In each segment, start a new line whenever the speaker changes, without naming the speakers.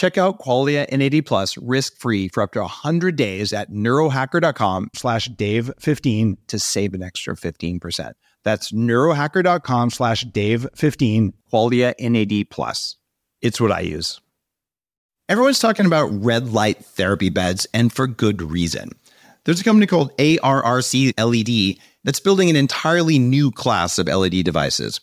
Check out Qualia NAD plus risk-free for up to 100 days at neurohacker.com slash dave15 to save an extra 15%. That's neurohacker.com slash dave15, Qualia NAD plus. It's what I use. Everyone's talking about red light therapy beds, and for good reason. There's a company called ARRC LED that's building an entirely new class of LED devices.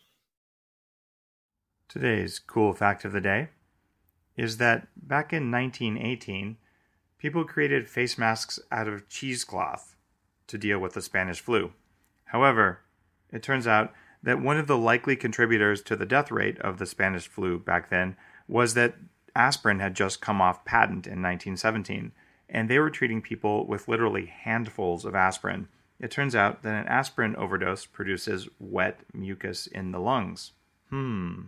Today's cool fact of the day is that back in 1918, people created face masks out of cheesecloth to deal with the Spanish flu. However, it turns out that one of the likely contributors to the death rate of the Spanish flu back then was that aspirin had just come off patent in 1917, and they were treating people with literally handfuls of aspirin. It turns out that an aspirin overdose produces wet mucus in the lungs. Hmm.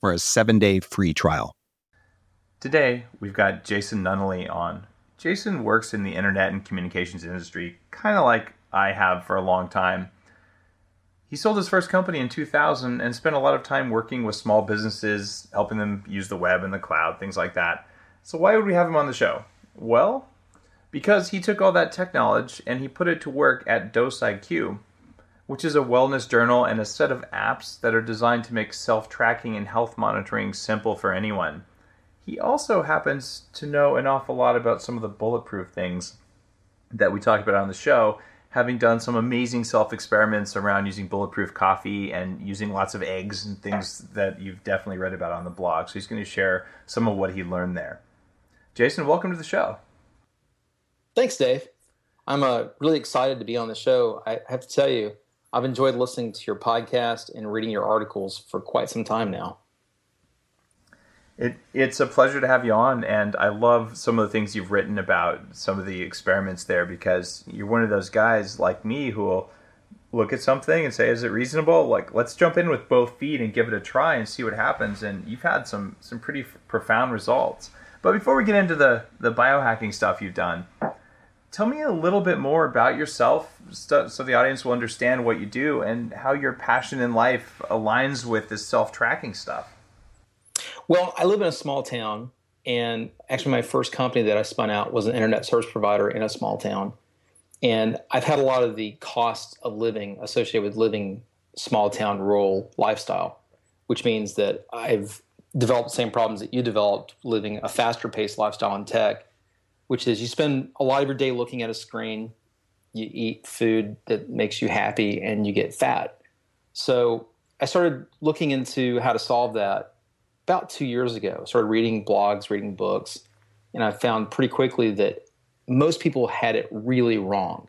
for a seven day free trial.
Today, we've got Jason Nunnelley on. Jason works in the internet and communications industry, kind of like I have for a long time. He sold his first company in 2000 and spent a lot of time working with small businesses, helping them use the web and the cloud, things like that. So, why would we have him on the show? Well, because he took all that tech knowledge and he put it to work at dosIQ, which is a wellness journal and a set of apps that are designed to make self tracking and health monitoring simple for anyone. He also happens to know an awful lot about some of the bulletproof things that we talked about on the show, having done some amazing self experiments around using bulletproof coffee and using lots of eggs and things that you've definitely read about on the blog. So he's going to share some of what he learned there. Jason, welcome to the show.
Thanks, Dave. I'm uh, really excited to be on the show. I have to tell you, I've enjoyed listening to your podcast and reading your articles for quite some time now.
It, it's a pleasure to have you on, and I love some of the things you've written about some of the experiments there because you're one of those guys like me who will look at something and say, "Is it reasonable?" Like, let's jump in with both feet and give it a try and see what happens. And you've had some some pretty f- profound results. But before we get into the the biohacking stuff you've done, tell me a little bit more about yourself so the audience will understand what you do and how your passion in life aligns with this self-tracking stuff
Well, I live in a small town, and actually, my first company that I spun out was an internet service provider in a small town. And I've had a lot of the costs of living associated with living small town rural lifestyle, which means that I've developed the same problems that you developed living a faster paced lifestyle in tech, which is you spend a lot of your day looking at a screen, you eat food that makes you happy, and you get fat. So I started looking into how to solve that about two years ago. I started reading blogs, reading books, and I found pretty quickly that most people had it really wrong.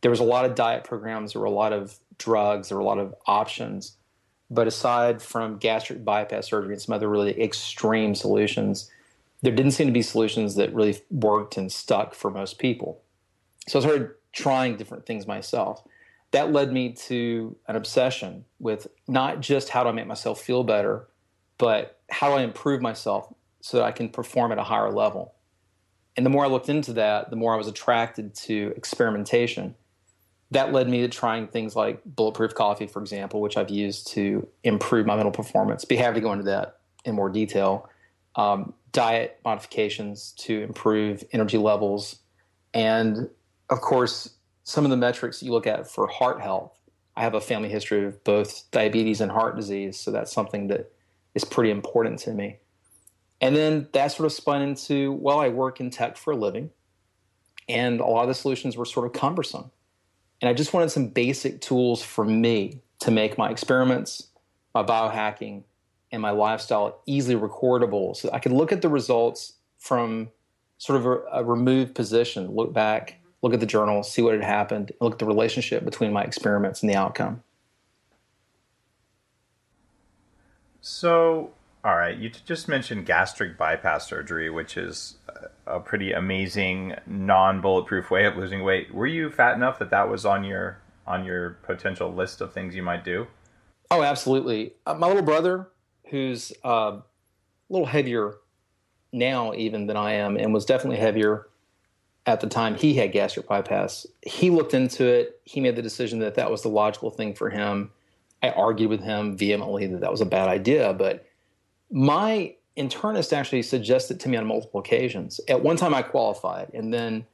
There was a lot of diet programs, there were a lot of drugs, there were a lot of options. But aside from gastric bypass surgery and some other really extreme solutions, there didn't seem to be solutions that really worked and stuck for most people. So I started trying different things myself. That led me to an obsession with not just how do I make myself feel better, but how do I improve myself so that I can perform at a higher level? And the more I looked into that, the more I was attracted to experimentation. That led me to trying things like bulletproof coffee, for example, which I've used to improve my mental performance. Be happy to go into that in more detail. Um, diet modifications to improve energy levels. And of course, some of the metrics you look at for heart health. I have a family history of both diabetes and heart disease, so that's something that is pretty important to me. And then that sort of spun into, well, I work in tech for a living, and a lot of the solutions were sort of cumbersome. And I just wanted some basic tools for me to make my experiments, my biohacking, and my lifestyle easily recordable so I could look at the results from sort of a, a removed position, look back, look at the journal, see what had happened, look at the relationship between my experiments and the outcome.
So, all right, you just mentioned gastric bypass surgery, which is a pretty amazing non-bulletproof way of losing weight. Were you fat enough that that was on your on your potential list of things you might do?
Oh, absolutely. Uh, my little brother, who's uh, a little heavier now even than I am, and was definitely heavier at the time he had gastric bypass. He looked into it. He made the decision that that was the logical thing for him I argued with him vehemently that that was a bad idea, but my internist actually suggested to me on multiple occasions. At one time, I qualified, and then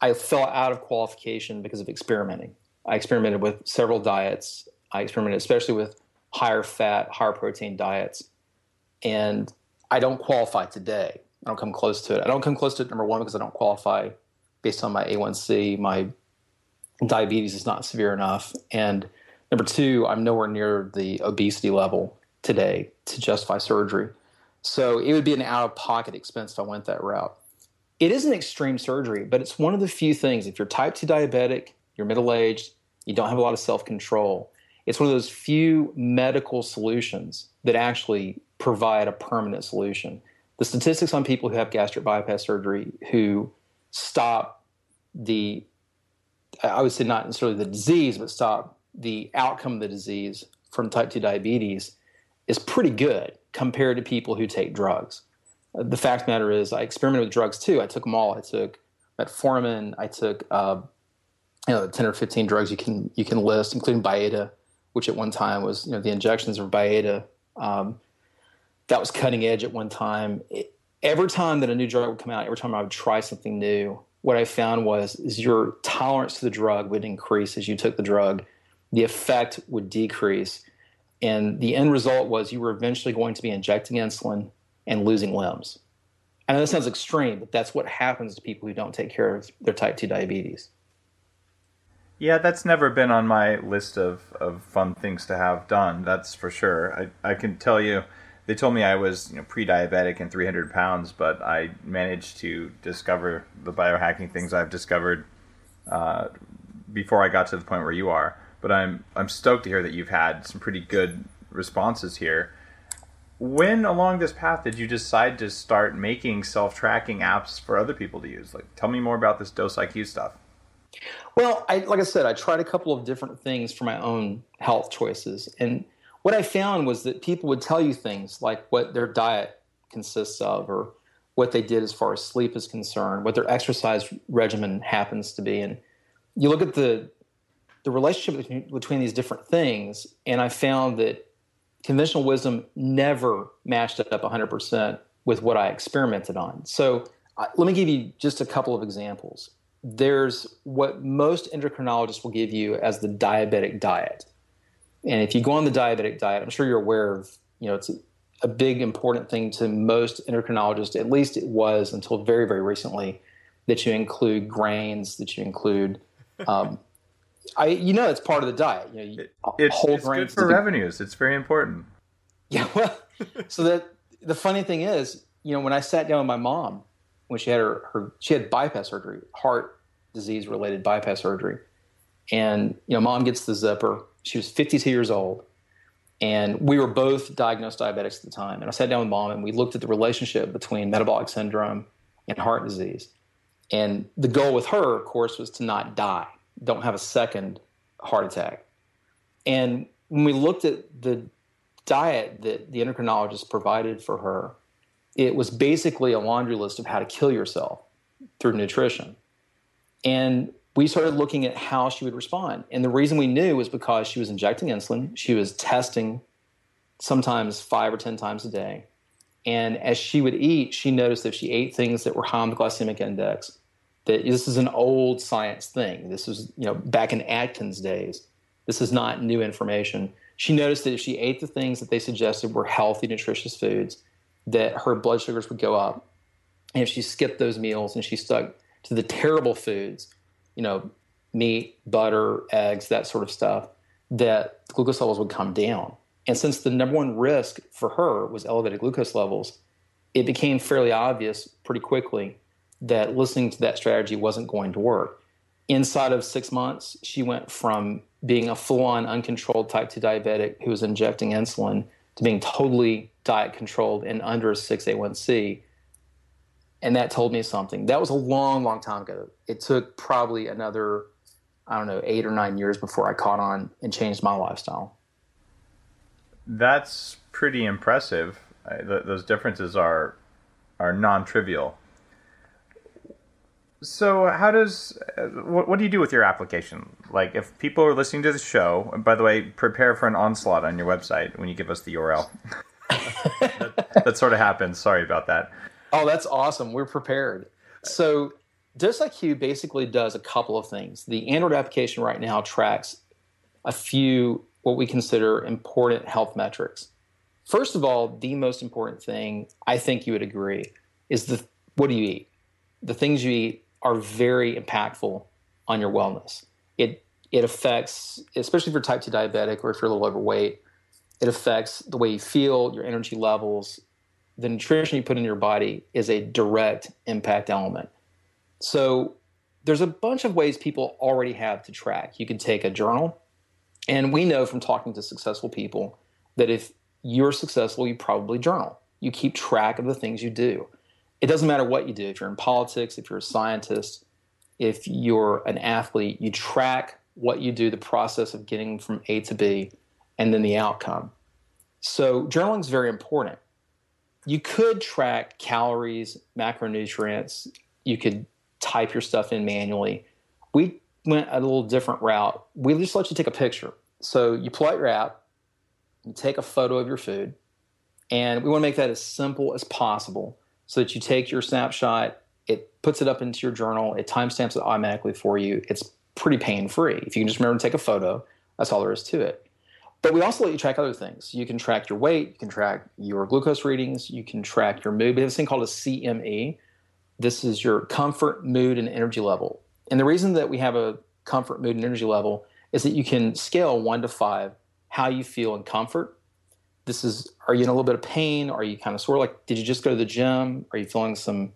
I fell out of qualification because of experimenting. I experimented with several diets. I experimented especially with higher fat, higher protein diets, and I don't qualify today. I don't come close to it. I don't come close to it, number one, because I don't qualify based on my A1C. My diabetes is not severe enough. And Number two, I'm nowhere near the obesity level today to justify surgery. So it would be an out of pocket expense if I went that route. It is an extreme surgery, but it's one of the few things. If you're type 2 diabetic, you're middle aged, you don't have a lot of self control, it's one of those few medical solutions that actually provide a permanent solution. The statistics on people who have gastric bypass surgery who stop the, I would say not necessarily the disease, but stop the outcome of the disease from type 2 diabetes is pretty good compared to people who take drugs. The fact the matter is, I experimented with drugs too. I took them all. I took metformin. I took uh, you know, 10 or 15 drugs you can you can list, including Byetta, which at one time was you know the injections of Byetta. Um, that was cutting edge at one time. It, every time that a new drug would come out, every time I would try something new, what I found was is your tolerance to the drug would increase as you took the drug the effect would decrease. And the end result was you were eventually going to be injecting insulin and losing limbs. I know that sounds extreme, but that's what happens to people who don't take care of their type 2 diabetes.
Yeah, that's never been on my list of, of fun things to have done, that's for sure. I, I can tell you, they told me I was you know, pre diabetic and 300 pounds, but I managed to discover the biohacking things I've discovered uh, before I got to the point where you are but I'm I'm stoked to hear that you've had some pretty good responses here. When along this path did you decide to start making self-tracking apps for other people to use? Like, tell me more about this dosIQ stuff.
Well, I, like I said, I tried a couple of different things for my own health choices, and what I found was that people would tell you things like what their diet consists of, or what they did as far as sleep is concerned, what their exercise regimen happens to be, and you look at the the relationship between, between these different things, and I found that conventional wisdom never matched up 100% with what I experimented on. So let me give you just a couple of examples. There's what most endocrinologists will give you as the diabetic diet. And if you go on the diabetic diet, I'm sure you're aware of, you know, it's a, big important thing to most endocrinologists, at least it was until very, very recently, that you include grains, that you include um, I you know it's part of the diet. You know, you,
it's, whole it's good for revenues. It's very important.
Yeah, well, so that the funny thing is, you know, when I sat down with my mom when she had her, her she had bypass surgery, heart disease related bypass surgery, and you know, mom gets the zipper. She was 52 years old, and we were both diagnosed diabetics at the time. And I sat down with mom and we looked at the relationship between metabolic syndrome and heart disease. And the goal with her, of course, was to not die don't have a second heart attack. And when we looked at the diet that the endocrinologist provided for her, it was basically a laundry list of how to kill yourself through nutrition. And we started looking at how she would respond. And the reason we knew was because she was injecting insulin, she was testing sometimes five or 10 times a day. And as she would eat, she noticed if she ate things that were high on the glycemic index, that this is an old science thing. This was, you know, back in Atkins days. This is not new information. She noticed that if she ate the things that they suggested were healthy, nutritious foods, that her blood sugars would go up. And if she skipped those meals and she stuck to the terrible foods, you know, meat, butter, eggs, that sort of stuff, that glucose levels would come down. And since the number one risk for her was elevated glucose levels, it became fairly obvious pretty quickly that listening to that strategy wasn't going to work. Inside of six months, she went from being a full on uncontrolled type 2 diabetic who was injecting insulin to being totally diet controlled and under a 6A1C. And that told me something. That was a long, long time ago. It took probably another, I don't know, eight or nine years before I caught on and changed my lifestyle.
That's pretty impressive. those differences are are non-trivial. So, how does uh, what, what do you do with your application? Like, if people are listening to the show, by the way, prepare for an onslaught on your website when you give us the URL. that, that, sort of happens. Sorry about that.
Oh, that's awesome. We're prepared. So, dosIQ basically does a couple of things. The Android application right now tracks a few what we consider important health metrics. First of all, the most important thing I think you would agree is the what do you eat? The things you eat are very impactful on your wellness. It it affects, especially if you're type 2 diabetic or if you're a little overweight, it affects the way you feel, your energy levels. The nutrition you put in your body is a direct impact element. So there's a bunch of ways people already have to track. You can take a journal, and we know from talking to successful people that if you're successful, you probably journal. You keep track of the things you do it doesn't matter what you do. If you're in politics, if you're a scientist, if you're an athlete, you track what you do, the process of getting from A to B, and then the outcome. So journaling is very important. You could track calories, macronutrients. You could type your stuff in manually. We went a little different route. We just let you take a picture. So you pull out your app, you take a photo of your food, and we want to make that as simple as possible so that you take your snapshot, it puts it up into your journal, it timestamps it automatically for you. It's pretty pain free. If you can just remember to take a photo, that's all there is to it. But we also let you track other things. You can track your weight, you can track your glucose readings, you can track your mood. We have this thing called a CME. This is your comfort, mood, and energy level. And the reason that we have a comfort, mood, and energy level is that you can scale one to five how you feel in comfort, this is are you in a little bit of pain? Are you kind of sore? Like did you just go to the gym? Are you feeling some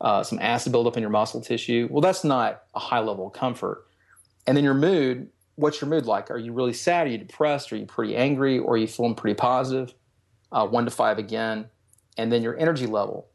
uh, some acid buildup in your muscle tissue? Well that's not a high level of comfort. And then your mood what's your mood like? Are you really sad? Are you depressed? Are you pretty angry? Or are you feeling pretty positive? Uh, one to five again. And then your energy level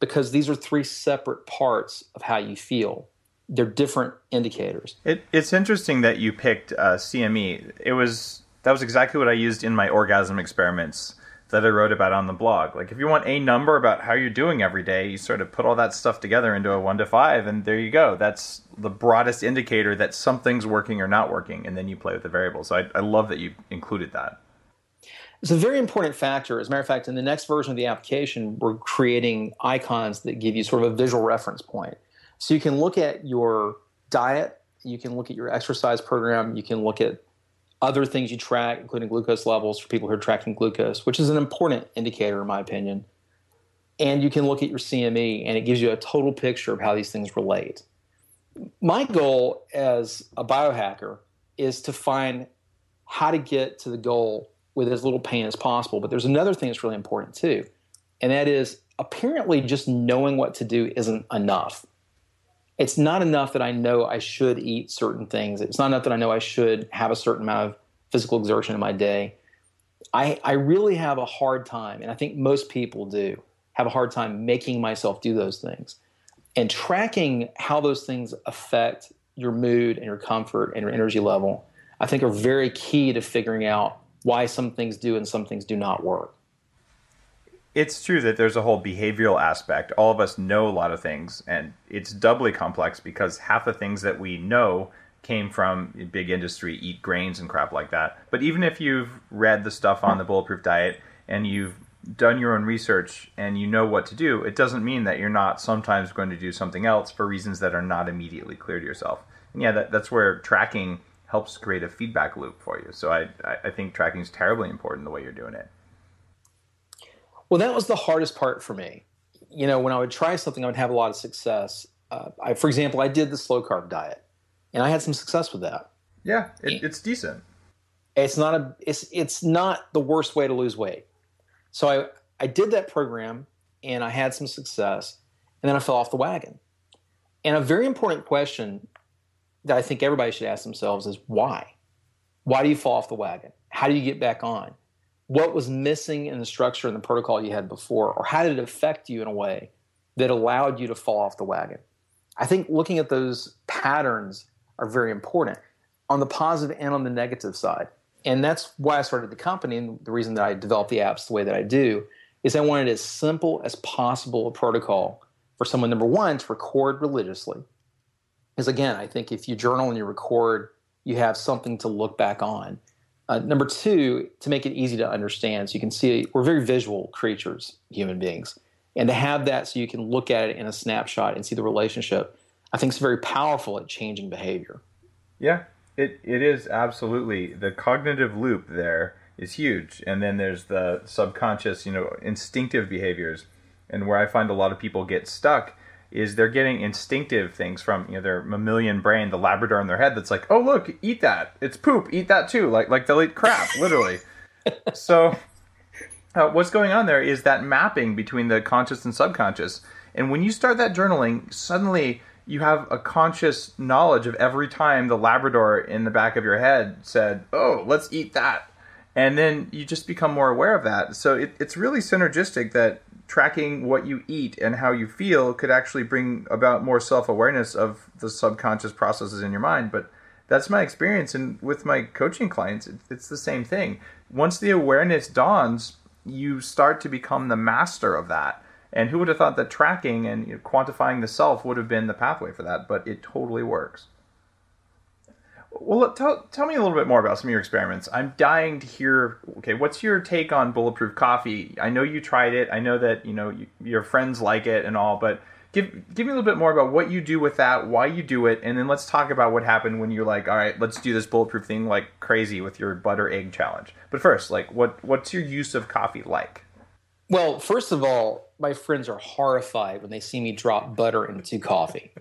because these are three separate parts of how you feel. They're different indicators.
It, it's interesting that you picked uh, cme it was that was exactly what I used in my orgasm experiments that I wrote about on the blog. Like, if you want a number about how you're doing every day, you sort of put all that stuff together into a one to five, and there you go. That's the broadest indicator that something's working or not working, and then you play with the variables. So I, I love that you included that.
It's a very important factor. As a matter of fact, in the next version of the application, we're creating icons that give you sort of a visual reference point. So you can look at your diet, you can look at your exercise program, you can look at other things you track, including glucose levels for people who are tracking glucose, which is an important indicator, in my opinion. And you can look at your CME, and it gives you a total picture of how these things relate. My goal as a biohacker is to find how to get to the goal with as little pain as possible. But there's another thing that's really important too, and that is apparently just knowing what to do isn't enough. It's not enough that I know I should eat certain things. It's not enough that I know I should have a certain amount of physical exertion in my day. I, I really have a hard time, and I think most people do have a hard time making myself do those things. And tracking how those things affect your mood and your comfort and your energy level, I think are very key to figuring out why some things do and some things do not work.
It's true that there's a whole behavioral aspect. All of us know a lot of things, and it's doubly complex because half the things that we know came from big industry, eat grains and crap like that. But even if you've read the stuff on the Bulletproof Diet and you've done your own research and you know what to do, it doesn't mean that you're not sometimes going to do something else for reasons that are not immediately clear to yourself. And yeah, that, that's where tracking helps create a feedback loop for you. So I, I think tracking is terribly important the way you're doing it.
Well, that was the hardest part for me. You know, when I would try something, I would have a lot of success. Uh, I, for example, I did the slow carb diet, and I had some success with that.
Yeah, it, it's decent.
It's not a it's it's not the worst way to lose weight. So I I did that program, and I had some success, and then I fell off the wagon. And a very important question that I think everybody should ask themselves is why? Why do you fall off the wagon? How do you get back on? What was missing in the structure and the protocol you had before? Or how did it affect you in a way that allowed you to fall off the wagon? I think looking at those patterns are very important on the positive and on the negative side. And that's why I started the company. And the reason that I developed the apps the way that I do is I wanted as simple as possible a protocol for someone, number one, to record religiously because again, I think if you journal and you record, you have something to look back on. Uh, number two, to make it easy to understand, so you can see we're very visual creatures, human beings, and to have that so you can look at it in a snapshot and see the relationship, I think is very powerful at changing behavior.
Yeah, it it is absolutely. The cognitive loop there is huge, and then there's the subconscious, you know, instinctive behaviors, and where I find a lot of people get stuck is they're getting instinctive things from you know their mammalian brain, the Labrador in their head that's like, oh look, eat that, it's poop, eat that too, like like they'll eat crap, literally. so, uh, what's going on there is that mapping between the conscious and subconscious, and when you start that journaling, suddenly you have a conscious knowledge of every time the Labrador in the back of your head said, oh, let's eat that. And then you just become more aware of that. So it, it's really synergistic that tracking what you eat and how you feel could actually bring about more self-awareness of the subconscious processes in your mind but that's my experience and with my coaching clients it's the same thing. Once the awareness dawns you start to become the master of that and who would have thought that tracking and quantifying the self would have been the pathway for that but it totally works well, tell, tell me a little bit more about some of your experiments. I'm dying to hear. Okay, what's your take on bulletproof coffee? I know you tried it. I know that you know you, your friends like it and all, but give give me a little bit more about what you do with that, why you do it, and then let's talk about what happened when you're like, all right, let's do this bulletproof thing like crazy with your butter egg challenge. But first, like, what what's your use of coffee like?
Well, first of all, my friends are horrified when they see me drop butter into coffee.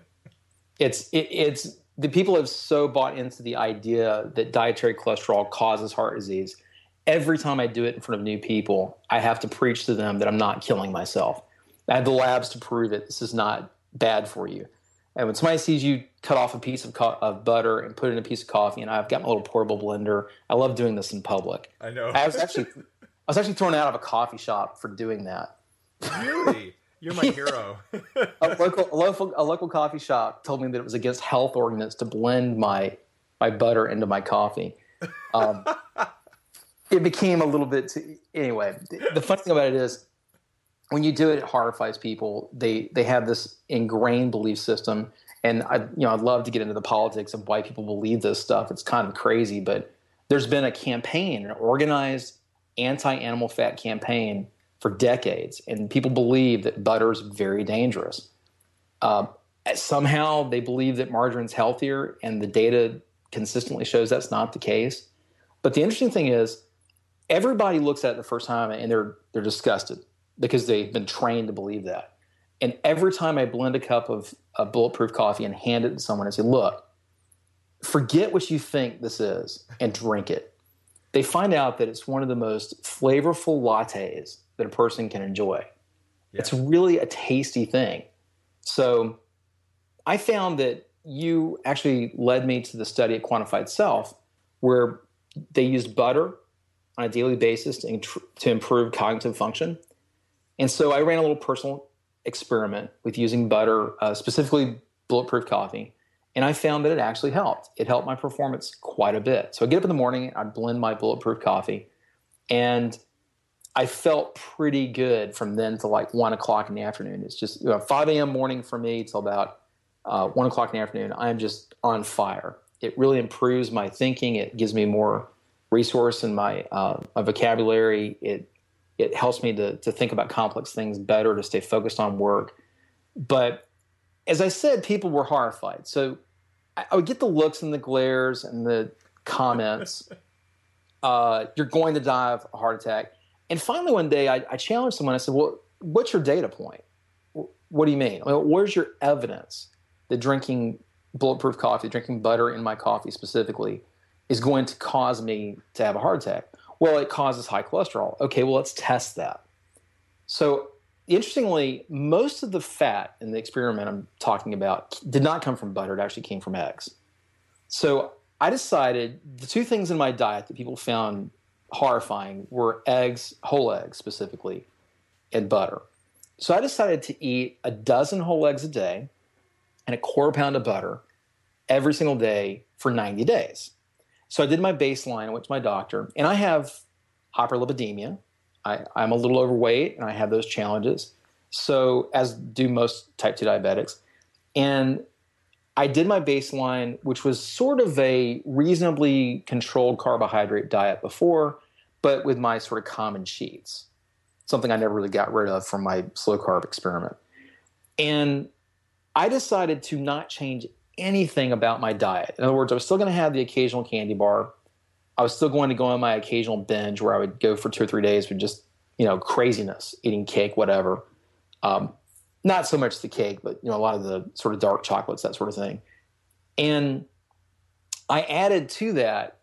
It's it, it's the people have so bought into the idea that dietary cholesterol causes heart disease. Every time I do it in front of new people, I have to preach to them that I'm not killing myself. I have the labs to prove it. This is not bad for you. And when somebody sees you cut off a piece of, co- of butter and put it in a piece of coffee, and I've got my little portable blender, I love doing this in public.
I know.
I was actually, I was actually thrown out of a coffee shop for doing that.
Really? You're my hero.
a local, a local, a local coffee shop told me that it was against health ordinance to blend my my butter into my coffee. Um, it became a little bit too, anyway. The funny thing about it is, when you do it, it horrifies people. They they have this ingrained belief system, and I you know I'd love to get into the politics of why people believe this stuff. It's kind of crazy, but there's been a campaign, an organized anti-animal fat campaign for decades, and people believe that butter is very dangerous. Uh, somehow they believe that margarine's healthier, and the data consistently shows that's not the case. But the interesting thing is, everybody looks at it the first time and they're they're disgusted because they've been trained to believe that. And every time I blend a cup of, of bulletproof coffee and hand it to someone and say, "Look, forget what you think this is and drink it," they find out that it's one of the most flavorful lattes that a person can enjoy. Yeah. It's really a tasty thing. So I found that you actually led me to the study at Quantified Self, where they used butter on a daily basis to, to improve cognitive function. And so I ran a little personal experiment with using butter, uh, specifically bulletproof coffee, and I found that it actually helped. It helped my performance quite a bit. So I get up in the morning, I blend my bulletproof coffee, and I felt pretty good from then to like one o'clock in the afternoon. It's just you know, 5 a.m. morning for me till about uh, one o'clock in the afternoon. I am just on fire. It really improves my thinking. It gives me more resource in my, uh, my vocabulary. It it helps me to to think about complex things better, to stay focused on work. But as I said, people were horrified. So I, I would get the looks and the glares and the comments. uh, you're going to die of a heart attack and finally, one day, I, I challenged someone. I said, "Well, what's your data point? What do you mean? Well, where's your evidence that drinking bulletproof coffee, drinking butter in my coffee specifically, is going to cause me to have a heart attack?" Well, it causes high cholesterol. Okay, well, let's test that. So, interestingly, most of the fat in the experiment I'm talking about did not come from butter. It actually came from eggs. So, I decided the two things in my diet that people found horrifying were eggs, whole eggs specifically, and butter. So I decided to eat a dozen whole eggs a day and a quarter pound of butter every single day for 90 days. So I did my baseline, I went to my doctor, and I have hyperlipidemia. I, I'm a little overweight and I have those challenges. So, as do most type 2 diabetics. And I did my baseline, which was sort of a reasonably controlled carbohydrate diet before, but with my sort of common sheets, something I never really got rid of from my slow carb experiment. And I decided to not change anything about my diet. In other words, I was still going to have the occasional candy bar. I was still going to go on my occasional binge where I would go for two or three days with just, you know, craziness, eating cake, whatever. Um, not so much the cake, but you know, a lot of the sort of dark chocolates, that sort of thing. And I added to that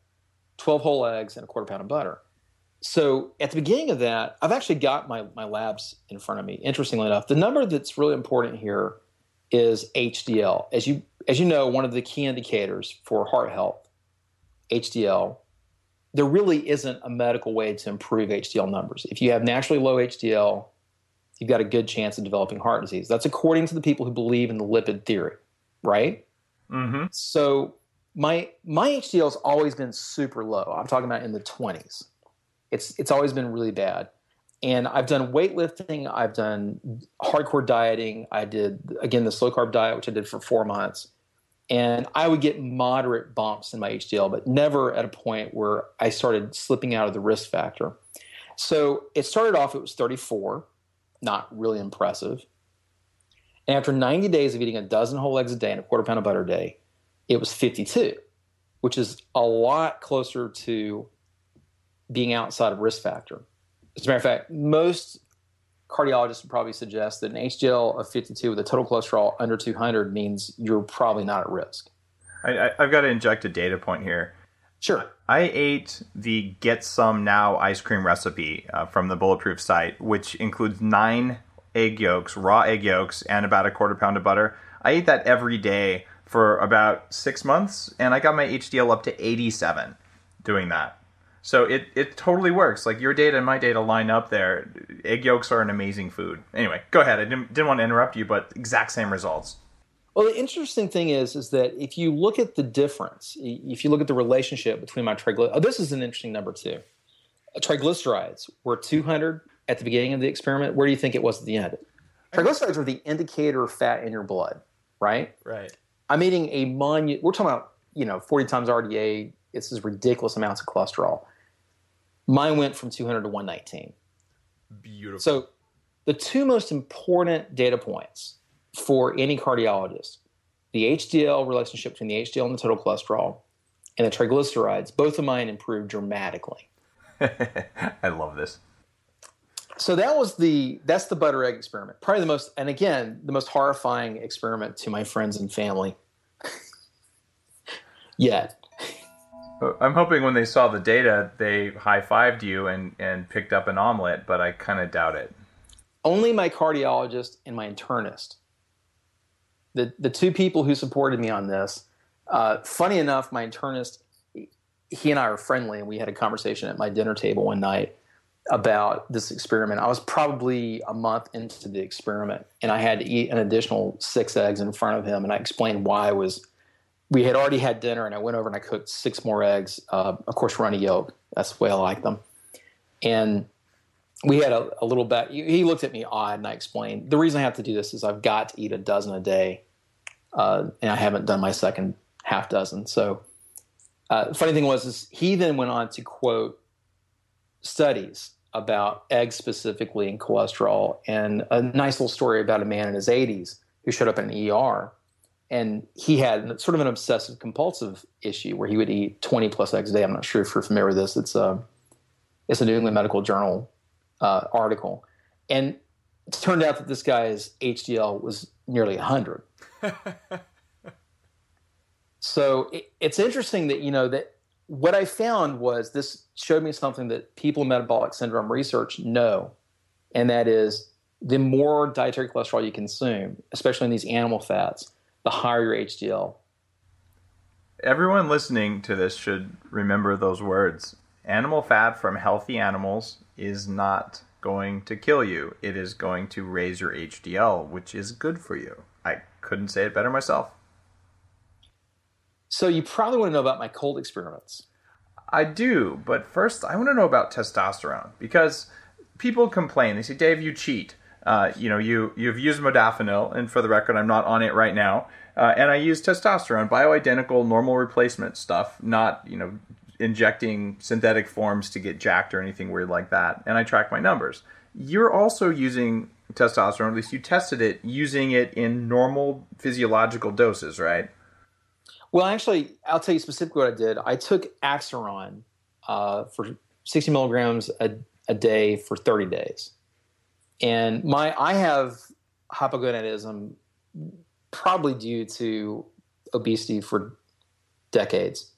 12 whole eggs and a quarter pound of butter. So at the beginning of that, I've actually got my, my labs in front of me. Interestingly enough, the number that's really important here is HDL. As you as you know, one of the key indicators for heart health, HDL, there really isn't a medical way to improve HDL numbers. If you have naturally low HDL, you've got a good chance of developing heart disease. That's according to the people who believe in the lipid theory, right? Mm-hmm. So my my HDL has always been super low. I'm talking about in the 20s. It's it's always been really bad. And I've done weightlifting. I've done hardcore dieting. I did again the slow carb diet, which I did for four months. And I would get moderate bumps in my HDL, but never at a point where I started slipping out of the risk factor. So it started off, it was 34 not really impressive. And after 90 days of eating a dozen whole eggs a day and a quarter pound of butter a day, it was 52, which is a lot closer to being outside of risk factor. As a matter of fact, most cardiologists would probably suggest that an HDL of 52 with a total cholesterol under 200 means you're probably not at risk.
I, have got to inject a data point here.
Sure.
I ate the Get Some Now ice cream recipe uh, from the Bulletproof site, which includes nine egg yolks, raw egg yolks, and about a quarter pound of butter. I ate that every day for about six months, and I got my HDL up to 87 doing that. So it, it totally works. Like your data and my data line up there. Egg yolks are an amazing food. Anyway, go ahead. I didn't, didn't want to interrupt you, but exact same results.
Well, the interesting thing is, is that if you look at the difference, if you look at the relationship between my triglycerides, oh, this is an interesting number too. Triglycerides were 200 at the beginning of the experiment. Where do you think it was at the end? Triglycerides are the indicator of fat in your blood, right?
Right.
I'm eating a monument. We're talking about you know 40 times RDA. It's just ridiculous amounts of cholesterol. Mine went from 200 to 119.
Beautiful.
So, the two most important data points for any cardiologist the HDL relationship between the HDL and the total cholesterol and the triglycerides, both of mine improved dramatically.
I love this.
So that was the that's the butter egg experiment. Probably the most and again, the most horrifying experiment to my friends and family yet.
Uh, I'm hoping when they saw the data, they high fived you and, and picked up an omelet, but I kind of doubt it.
Only my cardiologist and my internist, the, the two people who supported me on this. Uh, funny enough, my internist, he and I are friendly, and we had a conversation at my dinner table one night about this experiment. I was probably a month into the experiment, and I had to eat an additional six eggs in front of him, and I explained why I was we had already had dinner, and I went over and I cooked six more eggs. Uh, of course, runny yolk. That's the way I like them. And we had a, a little bet. He looked at me odd, and I explained the reason I have to do this is I've got to eat a dozen a day, uh, and I haven't done my second half dozen. So, uh, funny thing was, is he then went on to quote studies about eggs specifically and cholesterol, and a nice little story about a man in his 80s who showed up in an ER and he had sort of an obsessive compulsive issue where he would eat 20 plus eggs a day. I'm not sure if you're familiar with this. It's a it's a New England Medical Journal uh, article, and it turned out that this guy's HDL was nearly 100. so it, it's interesting that you know that what I found was this showed me something that people in metabolic syndrome research know, and that is the more dietary cholesterol you consume, especially in these animal fats, the higher your HDL.
Everyone listening to this should remember those words. Animal fat from healthy animals is not going to kill you. It is going to raise your HDL, which is good for you. I couldn't say it better myself.
So you probably want to know about my cold experiments.
I do, but first I want to know about testosterone because people complain. They say, "Dave, you cheat." Uh, you know, you you've used modafinil, and for the record, I'm not on it right now. Uh, and I use testosterone, bioidentical, normal replacement stuff, not you know injecting synthetic forms to get jacked or anything weird like that. And I track my numbers. You're also using testosterone, at least you tested it using it in normal physiological doses, right?
Well, actually, I'll tell you specifically what I did. I took Axiron uh, for 60 milligrams a, a day for 30 days and my I have hypogonadism probably due to obesity for decades.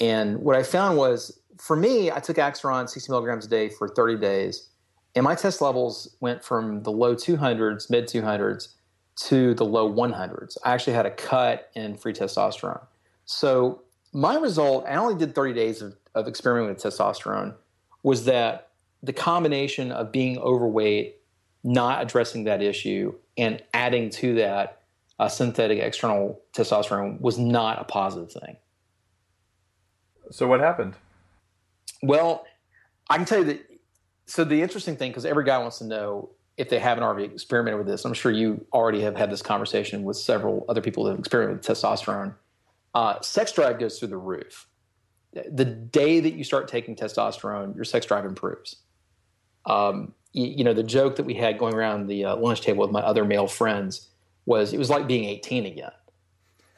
And what I found was for me, I took Axiron 60 milligrams a day for 30 days, and my test levels went from the low 200s, mid 200s, to the low 100s. I actually had a cut in free testosterone. So my result, I only did 30 days of, of experimenting with testosterone, was that the combination of being overweight not addressing that issue and adding to that uh, synthetic external testosterone was not a positive thing.
So what happened?
Well, I can tell you that. So the interesting thing, because every guy wants to know if they haven't already experimented with this. I'm sure you already have had this conversation with several other people that have experimented with testosterone. Uh, sex drive goes through the roof. The day that you start taking testosterone, your sex drive improves. Um, you know, the joke that we had going around the uh, lunch table with my other male friends was it was like being 18 again.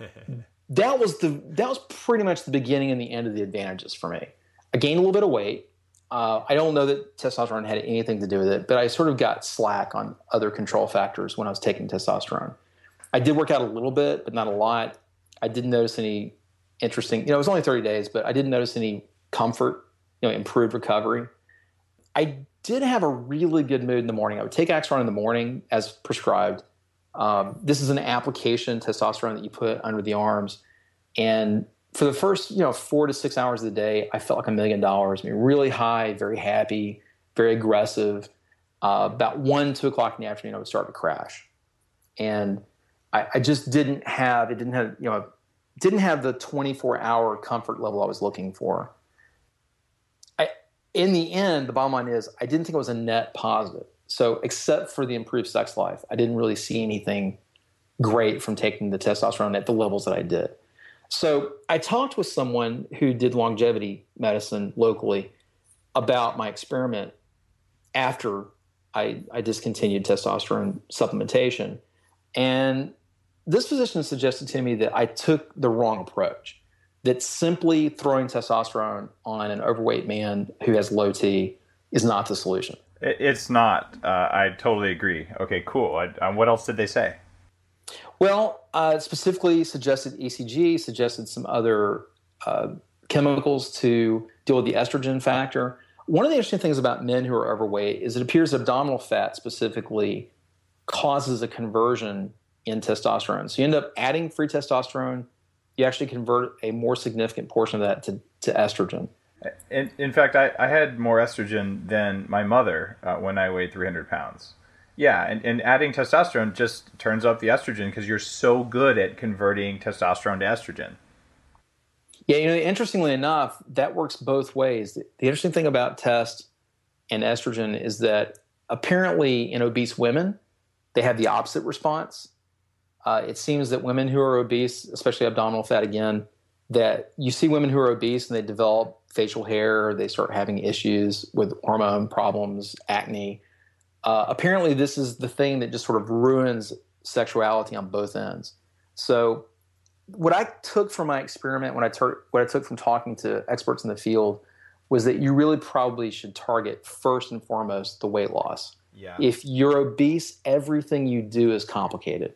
that was the that was pretty much the beginning and the end of the advantages for me. I gained a little bit of weight. Uh, I don't know that testosterone had anything to do with it, but I sort of got slack on other control factors when I was taking testosterone. I did work out a little bit, but not a lot. I didn't notice any interesting. You know, it was only 30 days, but I didn't notice any comfort. You know, improved recovery. I did have a really good mood in the morning. I would take Axiron in the morning as prescribed. Um, this is an application testosterone that you put under the arms, and for the first you know four to six hours of the day, I felt like a million dollars. I mean, really high, very happy, very aggressive. Uh, about one, two o'clock in the afternoon, I would start to crash, and I, I just didn't have it. Didn't have you know didn't have the 24 hour comfort level I was looking for I, in the end, the bottom line is I didn't think it was a net positive. So, except for the improved sex life, I didn't really see anything great from taking the testosterone at the levels that I did. So, I talked with someone who did longevity medicine locally about my experiment after I, I discontinued testosterone supplementation. And this physician suggested to me that I took the wrong approach, that simply throwing testosterone on an overweight man who has low T is not the solution.
It's not. Uh, I totally agree. Okay, cool. I, uh, what else did they say?
Well, uh, specifically suggested HCG, suggested some other uh, chemicals to deal with the estrogen factor. One of the interesting things about men who are overweight is it appears abdominal fat specifically causes a conversion in testosterone. So you end up adding free testosterone, you actually convert a more significant portion of that to, to estrogen.
In, in fact, I, I had more estrogen than my mother uh, when I weighed 300 pounds. Yeah, and, and adding testosterone just turns up the estrogen because you're so good at converting testosterone to estrogen.
Yeah, you know, interestingly enough, that works both ways. The interesting thing about test and estrogen is that apparently in obese women, they have the opposite response. Uh, it seems that women who are obese, especially abdominal fat again, that you see women who are obese and they develop facial hair, they start having issues with hormone problems, acne. Uh, apparently, this is the thing that just sort of ruins sexuality on both ends. So what I took from my experiment, what I, ter- what I took from talking to experts in the field, was that you really probably should target first and foremost the weight loss.
Yeah.
If you're obese, everything you do is complicated.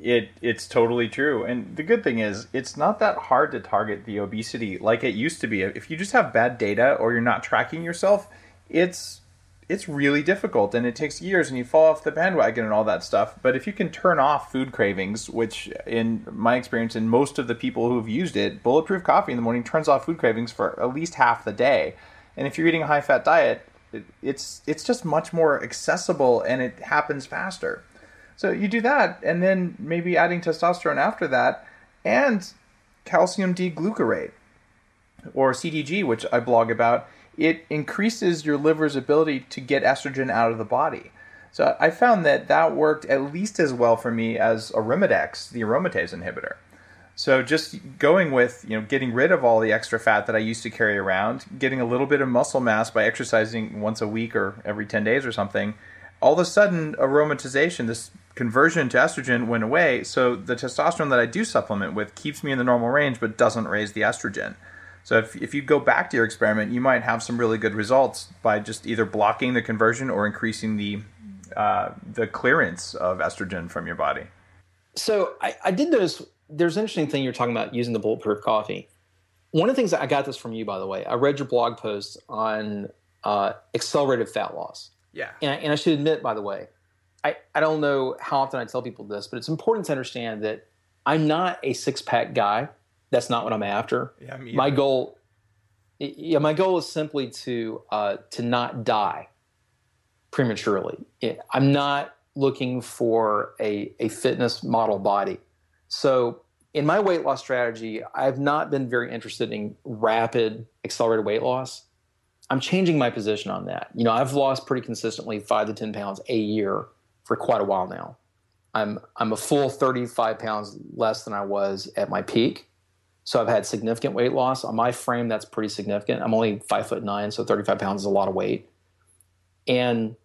It it's totally true. And the good thing is it's not that hard to target the obesity like it used to be. If you just have bad data or you're not tracking yourself, it's it's really difficult and it takes years and you fall off the bandwagon and all that stuff. But if you can turn off food cravings, which in my experience and most of the people who've used it, bulletproof coffee in the morning turns off food cravings for at least half the day. And if you're eating a high fat diet, it's it's just much more accessible and it happens faster. So you do that and then maybe adding testosterone after that and calcium D-glucarate or CDG, which I blog about it increases your liver's ability to get estrogen out of the body. So I found that that worked at least as well for me as Arimidex, the aromatase inhibitor. So just going with, you know, getting rid of all the extra fat that I used to carry around, getting a little bit of muscle mass by exercising once a week or every 10 days or something, all of a sudden aromatization, this conversion to estrogen went away. So the testosterone that I do supplement with keeps me in the normal range but doesn't raise the estrogen. So if, if you go back to your experiment, you might have some really good results by just either blocking the conversion or increasing the uh, the clearance of estrogen from your body.
So I, I did notice there's an interesting thing you're talking about using the bulletproof coffee. One of the things I got this from you, by the way. I read your blog post on uh, accelerated fat loss.
Yeah.
And I, and I should admit, by the way, I, I don't know how often I tell people this, but it's important to understand that I'm not a six pack guy that's not what I'm after.
Yeah,
my goal, yeah, my goal is simply to uh, to not die prematurely. I'm not looking for a a fitness model body. So in my weight loss strategy, I've not been very interested in rapid accelerated weight loss. I'm changing my position on that. You know, I've lost pretty consistently five to ten pounds a year for quite a while now. I'm I'm a full 35 pounds less than I was at my peak. So I've had significant weight loss on my frame. That's pretty significant. I'm only five foot nine, so 35 pounds is a lot of weight. And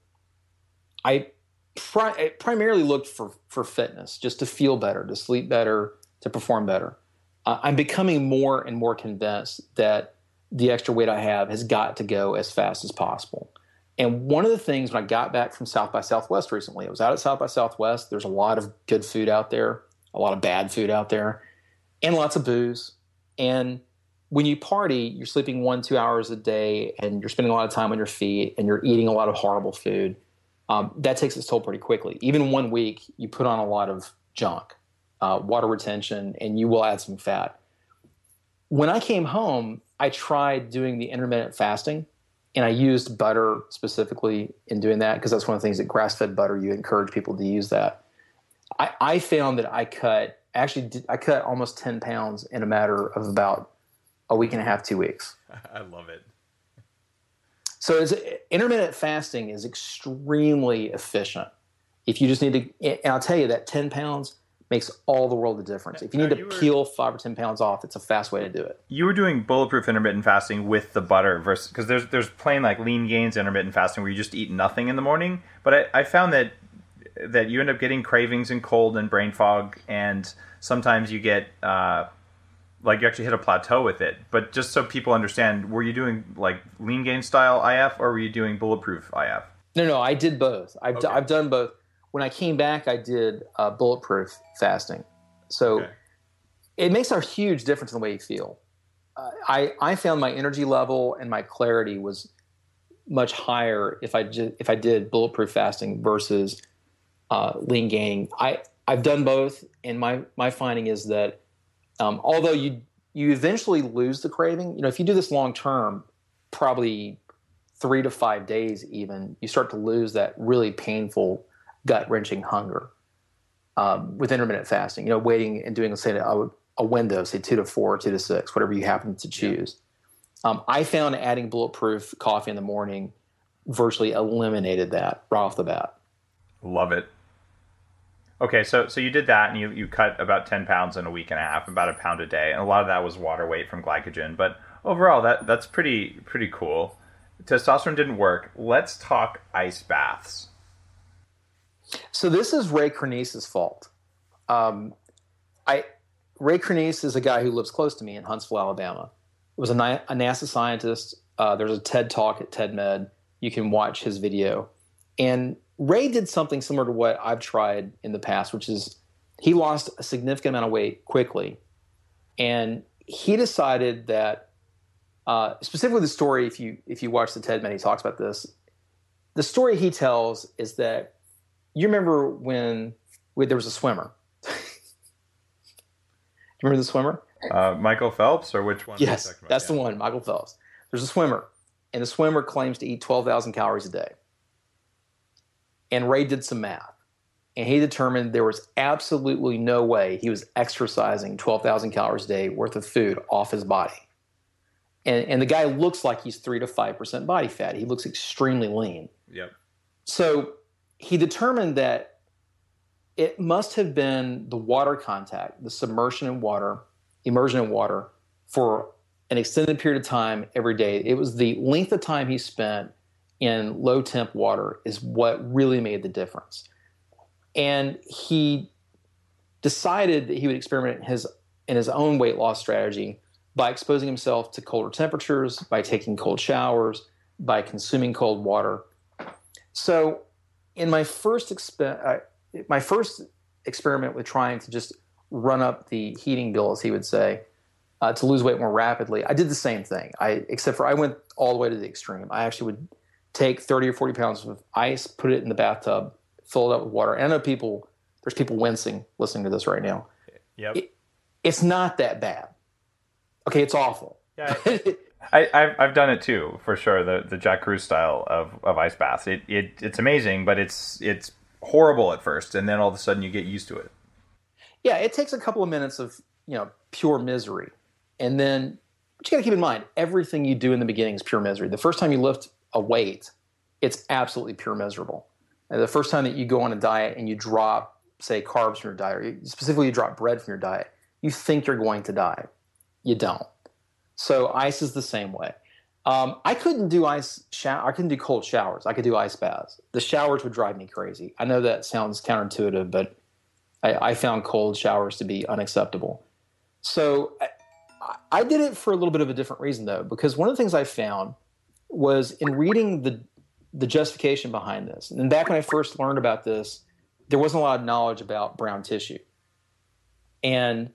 I pri- primarily looked for for fitness, just to feel better, to sleep better, to perform better. Uh, I'm becoming more and more convinced that the extra weight I have has got to go as fast as possible. And one of the things when I got back from South by Southwest recently, I was out at South by Southwest. There's a lot of good food out there, a lot of bad food out there and lots of booze. And when you party, you're sleeping one, two hours a day, and you're spending a lot of time on your feet, and you're eating a lot of horrible food. Um, that takes its toll pretty quickly. Even one week, you put on a lot of junk, uh, water retention, and you will add some fat. When I came home, I tried doing the intermittent fasting, and I used butter specifically in doing that because that's one of the things that grass fed butter, you encourage people to use that. I, I found that I cut actually did, I cut almost 10 pounds in a matter of about a week and a half, two weeks.
I love it.
So it's, intermittent fasting is extremely efficient. If you just need to, and I'll tell you that 10 pounds makes all the world a difference. If you need
Now,
to
were-
peel five or ten pounds off, it's a fast way to do it.
You were doing bulletproof intermittent fasting with the butter versus because there's there's plain like Leangains intermittent fasting where you just eat nothing in the morning. But I, I found that that you end up getting cravings and cold and brain fog, and sometimes you get uh, like you actually hit a plateau with it. But just so people understand, were you doing like lean gain style IF or were you doing bulletproof IF?
No, no, I did both. I've,
Okay.
I've done both. When I came back, I did uh, bulletproof fasting. So
Okay.
it makes a huge difference in the way you feel. Uh, I I found my energy level and my clarity was much higher if I if I did bulletproof fasting versus uh, lean gaining. I I've done both, and my my finding is that um, although you you eventually lose the craving, you know, if you do this long term, probably three to five days, even you start to lose that really painful gut wrenching hunger um, with intermittent fasting. You know, waiting and doing say a, a window, say two to four, two to six, whatever you happen to choose. Um, I found adding bulletproof coffee in the morning virtually eliminated that right off the bat.
Love it. Okay, so so you did that, and you you cut about ten pounds in a week and a half, about a pound a day, and a lot of that was water weight from glycogen. But overall, that that's pretty pretty cool. Testosterone didn't work. Let's talk ice baths.
So this is Ray Cronise's fault. Um, I Ray Cronise is a guy who lives close to me in Huntsville, Alabama. He was a, a NASA scientist. Uh, there's a TED talk at TED Med. You can watch his video. And Ray did something similar to what I've tried in the past, which is he lost a significant amount of weight quickly, and he decided that uh, specifically the story. If you if you watch the TED Med, he talks about this. The story he tells is that you remember when, when there was a swimmer. Do you remember the swimmer?
Uh, Michael Phelps, or which one?
Yes, that's the one, Michael Phelps. There's a swimmer, and the swimmer claims to eat 12,000 calories a day. And Ray did some math, and he determined there was absolutely no way he was exercising 12,000 calories a day worth of food off his body. And, and the guy looks like he's 3 to 5% body fat. He looks extremely lean.
Yep.
So he determined that it must have been the water contact, the submersion in water, immersion in water for an extended period of time every day. It was the length of time he spent in low temp water is what really made the difference. And he decided that he would experiment in his in his own weight loss strategy by exposing himself to colder temperatures, by taking cold showers, by consuming cold water. So, in my first exp- uh, my first experiment with trying to just run up the heating bill, as he would say, uh, to lose weight more rapidly, I did the same thing. I except for I went all the way to the extreme. I actually would take thirty or forty pounds of ice, put it in the bathtub, fill it up with water. And I know people, there's people wincing listening to this right now.
Yep.
It- It's not that bad. Okay, it's awful.
Yeah, I, I've, I've done it too, for sure. The the Jack Kruse style of, of ice baths. It, it it's amazing, but it's it's horrible at first, and then all of a sudden you get used to it.
yeah, it takes a couple of minutes of you know pure misery, and then but you got to keep in mind everything you do in the beginning is pure misery. The first time you lift a weight, it's absolutely pure miserable. And the first time that you go on a diet and you drop, say, carbs from your diet, specifically you drop bread from your diet, you think you're going to die. You don't. So ice is the same way. Um, I couldn't do ice shower. I couldn't do cold showers. I could do ice baths. The showers would drive me crazy. I know that sounds counterintuitive, but I, I found cold showers to be unacceptable. So I, I did it for a little bit of a different reason, though, because one of the things I found was in reading the the justification behind this. And back when I first learned about this, there wasn't a lot of knowledge about brown tissue, and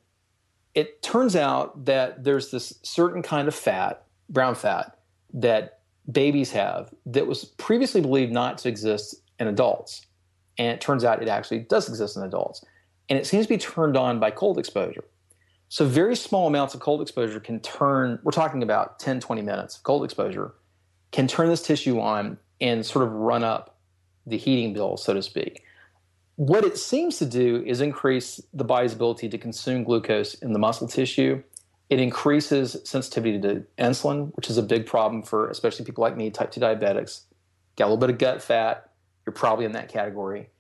it turns out that there's this certain kind of fat, brown fat, that babies have that was previously believed not to exist in adults. And it turns out it actually does exist in adults. And it seems to be turned on by cold exposure. So, very small amounts of cold exposure can turn, we're talking about 10, 20 minutes of cold exposure, can turn this tissue on and sort of run up the heating bill, so to speak. What it seems to do is increase the body's ability to consume glucose in the muscle tissue. It increases sensitivity to insulin, which is a big problem for especially people like me, type 2 diabetics. Got a little bit of gut fat, you're probably in that category.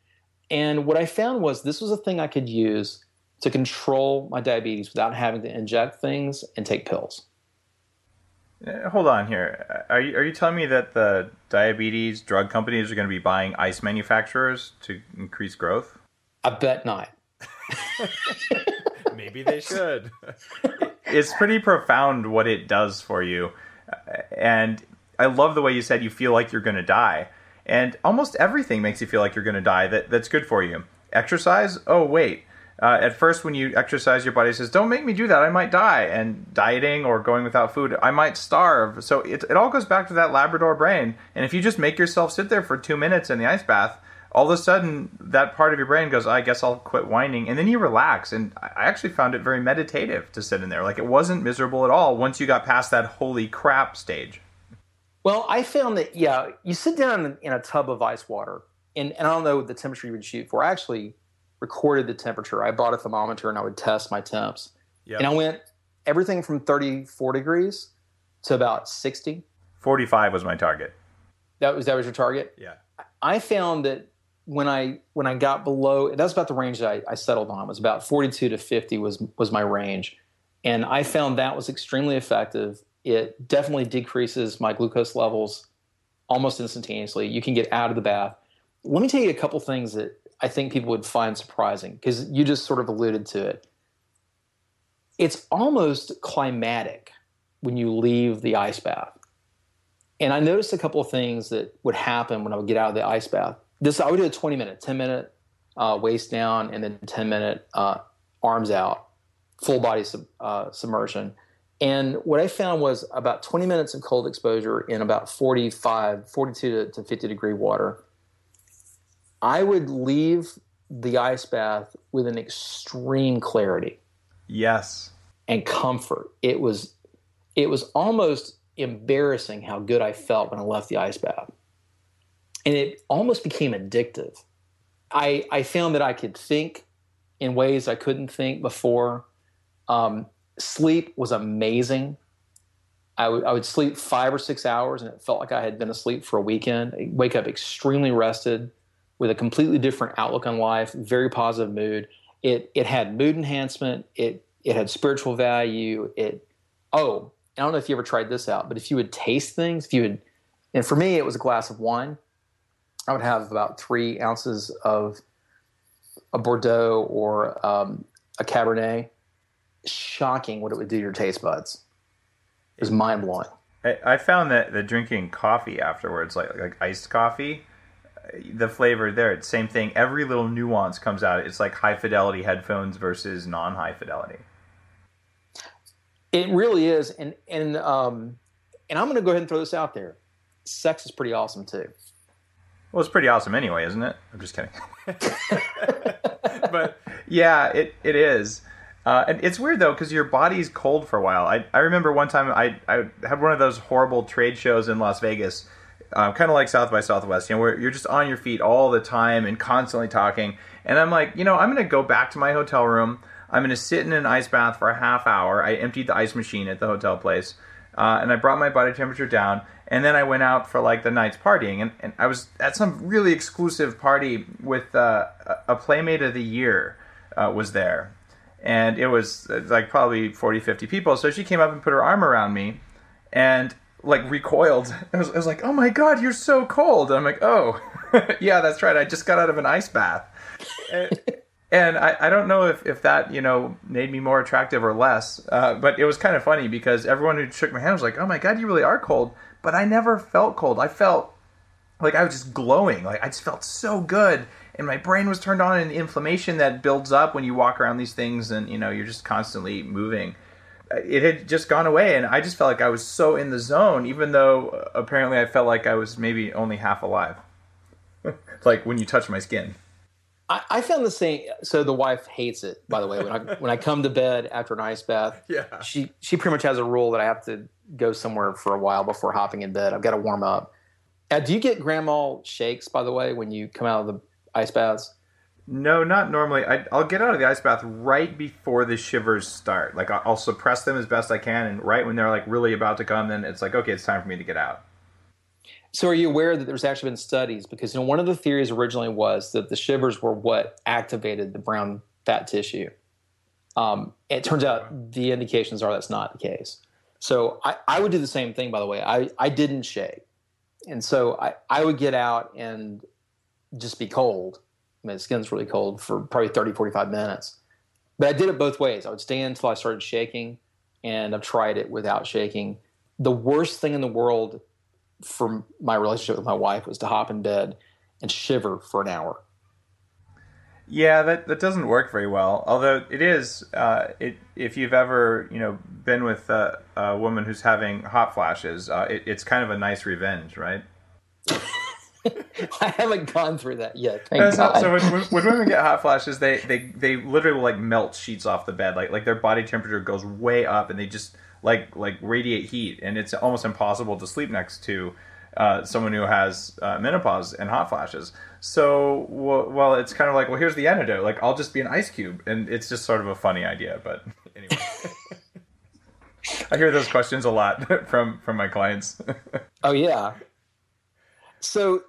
And what I found was this was a thing I could use to control my diabetes without having to inject things and take pills.
Uh, hold on here. Are you, are you telling me that the diabetes drug companies are going to be buying ice manufacturers to increase growth?
I bet not.
Maybe they should. it's pretty profound what it does for you. And I love the way you said you feel like you're going to die. And almost everything makes you feel like you're going to die that, that's good for you. Exercise? Oh, wait. Uh, at first, when you exercise, your body says, Don't make me do that. I might die. And dieting or going without food, I might starve. So it, it all goes back to that Labrador brain. And if you just make yourself sit there for two minutes in the ice bath, all of a sudden that part of your brain goes, I guess I'll quit whining. And then you relax. And I actually found it very meditative to sit in there. Like it wasn't miserable at all once you got past that holy crap stage.
Well, I found that, yeah, you sit down in, a tub of ice water, and, and I don't know the temperature you would shoot for. Actually recorded the temperature. I bought a thermometer and I would test my temps. Yep. And I went everything from 34 degrees to about 60.
45 was my target.
That was that was your target?
Yeah.
I found that when I when I got below that's about the range that I, I settled on it was about 42 to 50 was was my range. And I found that was extremely effective it definitely decreases my glucose levels almost instantaneously. You can get out of the bath. Let me tell you a couple things that I think people would find surprising because you just sort of alluded to it. It's almost climatic when you leave the ice bath. And I noticed a couple of things that would happen when I would get out of the ice bath. This I would do a 20 minute, 10 minute uh, waist down, and then 10 minute uh, arms out, full body sub, uh, submersion. And what I found was about 20 minutes of cold exposure in about 45, 42 to, to 50 degree water. I would leave the ice bath with an extreme clarity.
Yes.
And comfort. It was it was almost embarrassing how good I felt when I left the ice bath. And it almost became addictive. I I found that I could think in ways I couldn't think before. Um, sleep was amazing. I, w- I would sleep five or six hours and it felt like I had been asleep for a weekend. I'd wake up extremely rested with a completely different outlook on life, very positive mood. It, it had mood enhancement. It, it had spiritual value. It, oh, I don't know if you ever tried this out, but if you would taste things, if you would, and for me, it was a glass of wine. I would have about three ounces of a Bordeaux or um, a Cabernet shocking what it would do to your taste buds. It was mind blowing.
I, I found that the drinking coffee afterwards, like like iced coffee, the flavor there, it's same thing. Every little nuance comes out. It's like high fidelity headphones versus non high fidelity.
It really is, and and um, and I'm going to go ahead and throw this out there. Sex is pretty awesome too.
Well, it's pretty awesome anyway, isn't it? I'm just kidding. but yeah, it it is. Uh, and it's weird though because your body's cold for a while. I, I remember one time I, I had one of those horrible trade shows in Las Vegas, uh, kind of like South by Southwest, you know, where you're just on your feet all the time and constantly talking. And I'm like, you know, I'm going to go back to my hotel room. I'm going to sit in an ice bath for a half hour. I emptied the ice machine at the hotel place, uh, and I brought my body temperature down. And then I went out for like the night's partying, and, and I was at some really exclusive party with uh, a Playmate of the Year uh, was there and it was uh, like probably 40 50 people so she came up and put her arm around me and like recoiled. I was, was like oh my god you're so cold. And i'm like oh yeah that's right. I just got out of an ice bath. And, and I, I don't know if, if that you know made me more attractive or less uh, but it was kind of funny because everyone who shook my hand was like oh my god you really are cold. But i never felt cold. I felt like i was just glowing. Like i just felt so good. And my brain was turned on and the inflammation that builds up when you walk around these things and you know you're just constantly moving it had just gone away and i just felt like i was so in the zone even though uh, apparently i felt like i was maybe only half alive. Like when you touch my skin.
I, I, found the same so the wife hates it by the way. When i when i come to bed after an ice bath
yeah.
she she pretty much has a rule that i have to go somewhere for a while before hopping in bed. I've got to warm up. Uh, do you get grandma shakes by the way when you come out of the ice baths?
No, not normally. I, will get out of the ice bath right before the shivers start. Like I'll suppress them as best I can, and right when they're like really about to come, then it's like okay, it's time for me to get out.
So, are you aware that there's actually been studies? Because you know, one of the theories originally was that the shivers were what activated the brown fat tissue. Um, it turns out the indications are that's not the case. So I, I would do the same thing, by the way. I, I didn't shave. And so I, I would get out and just be cold. The skin's really cold for probably 30, 45 minutes. But I did it both ways. I would stay until I started shaking, and I've tried it without shaking. The worst thing in the world for my relationship with my wife was to hop in bed and shiver for an hour.
Yeah, that, that doesn't work very well. Although it is, uh, it, if you've ever you know been with a, a woman who's having hot flashes, uh, it, it's kind of a nice revenge, right?
I haven't gone through that yet.
Uh, so, so when, when, women get hot flashes, they, they they literally will like melt sheets off the bed. Like like their body temperature goes way up, and they just like like radiate heat, and it's almost impossible to sleep next to uh, someone who has uh, menopause and hot flashes. So, well, well, it's kind of like, well, here's the antidote. Like, I'll just be an ice cube, and it's just sort of a funny idea. But anyway, I hear those questions a lot from from my clients.
oh yeah. So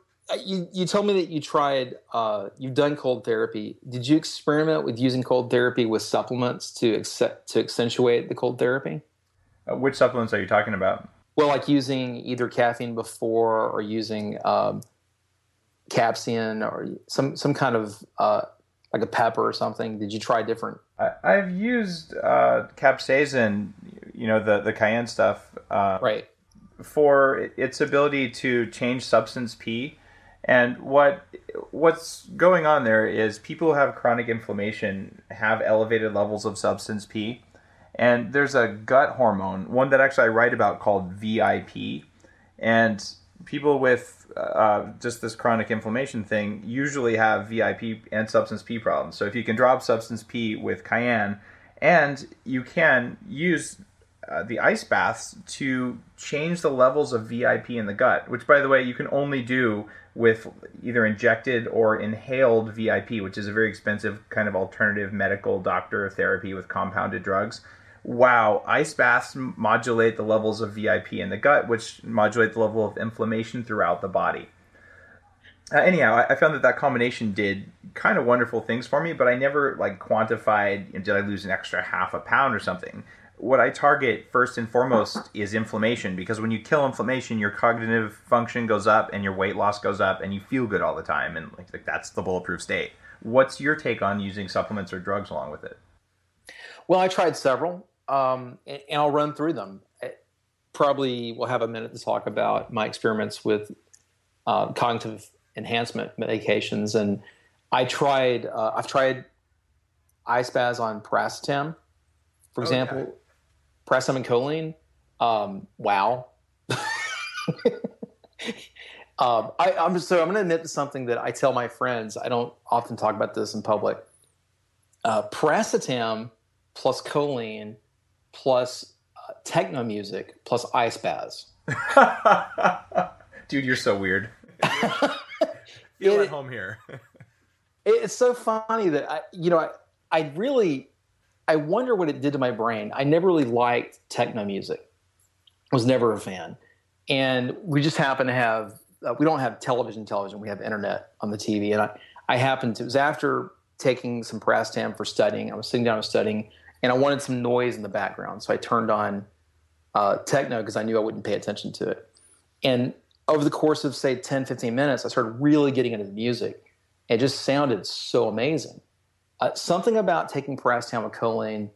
you you told me that you tried uh, you've done cold therapy. Did you experiment with using cold therapy with supplements to accept, to accentuate the cold therapy?
Uh, which supplements are you talking about?
Well, like using either caffeine before or using um, capsaicin or some some kind of uh, like a pepper or something? Did you try different?
I, have used uh, capsaicin, you know, the the cayenne stuff, uh,
right,
for its ability to change substance P. And what what's going on there is people who have chronic inflammation have elevated levels of substance P, and there's a gut hormone, one that actually I write about called VIP, and people with uh, just this chronic inflammation thing usually have VIP and substance P problems. So if you can drop substance P with cayenne, and you can use uh, the ice baths to change the levels of VIP in the gut, which, by the way, you can only do with either injected or inhaled VIP, which is a very expensive kind of alternative medical doctor therapy with compounded drugs wow, ice baths modulate the levels of VIP in the gut, which modulate the level of inflammation throughout the body. Uh, anyhow, I, found that that combination did kind of wonderful things for me, but I never like quantified you know, did I lose an extra half a pound or something. What I target first and foremost is inflammation because when you kill inflammation, your cognitive function goes up and your weight loss goes up and you feel good all the time, and like, like that's the bulletproof state. What's your take on using supplements or drugs along with it?
Well, I tried several um, and, and, I'll run through them. I probably will have a minute to talk about my experiments with uh, cognitive enhancement medications, and I tried. Uh, I've tried baths on piracetam, for example, okay. Piracetam and choline. Um, wow. um, I, am so I'm going to admit to something that I tell my friends. I don't often talk about this in public. Uh, piracetam plus choline plus uh, techno music plus ice baths.
Dude, you're so weird. Feel at home here.
it's so funny that I, you know, I, I really, I wonder what it did to my brain. I never really liked techno music. Was never a fan, and we just happen to have. Uh, we don't have television. Television. We have internet on the TV, and I, I happened to. It was after taking some piracetam for studying. I was sitting down and studying and I wanted some noise in the background. So I turned on uh, techno because I knew I wouldn't pay attention to it. And over the course of, say, 10, 15 minutes, I started really getting into the music. It just sounded so amazing. Uh, something about taking piracetam choline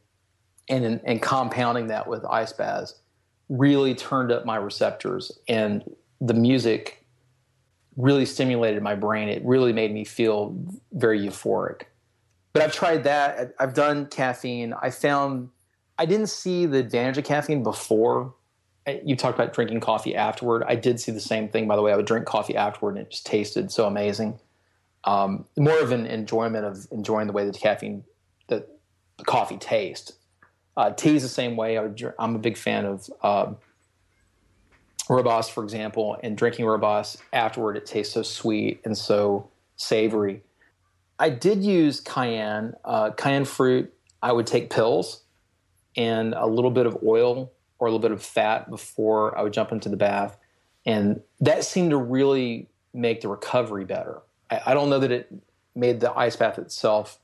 and, and compounding that with ice baths really turned up my receptors, and the music really stimulated my brain. It really made me feel very euphoric but I've tried that. I've done caffeine. I found I didn't see the advantage of caffeine before. You talked about drinking coffee afterward. I did see the same thing, by the way. I would drink coffee afterward, and it just tasted so amazing. Um, more of an enjoyment of enjoying the way the caffeine, the, the coffee tastes. Uh, tea is the same way. I am a big fan of uh, rooibos, for example, and drinking rooibos afterward, it tastes so sweet and so savory. I did use cayenne, uh, cayenne fruit. I would take pills and a little bit of oil or a little bit of fat before I would jump into the bath. And that seemed to really make the recovery better. I, don't know that it made the ice bath itself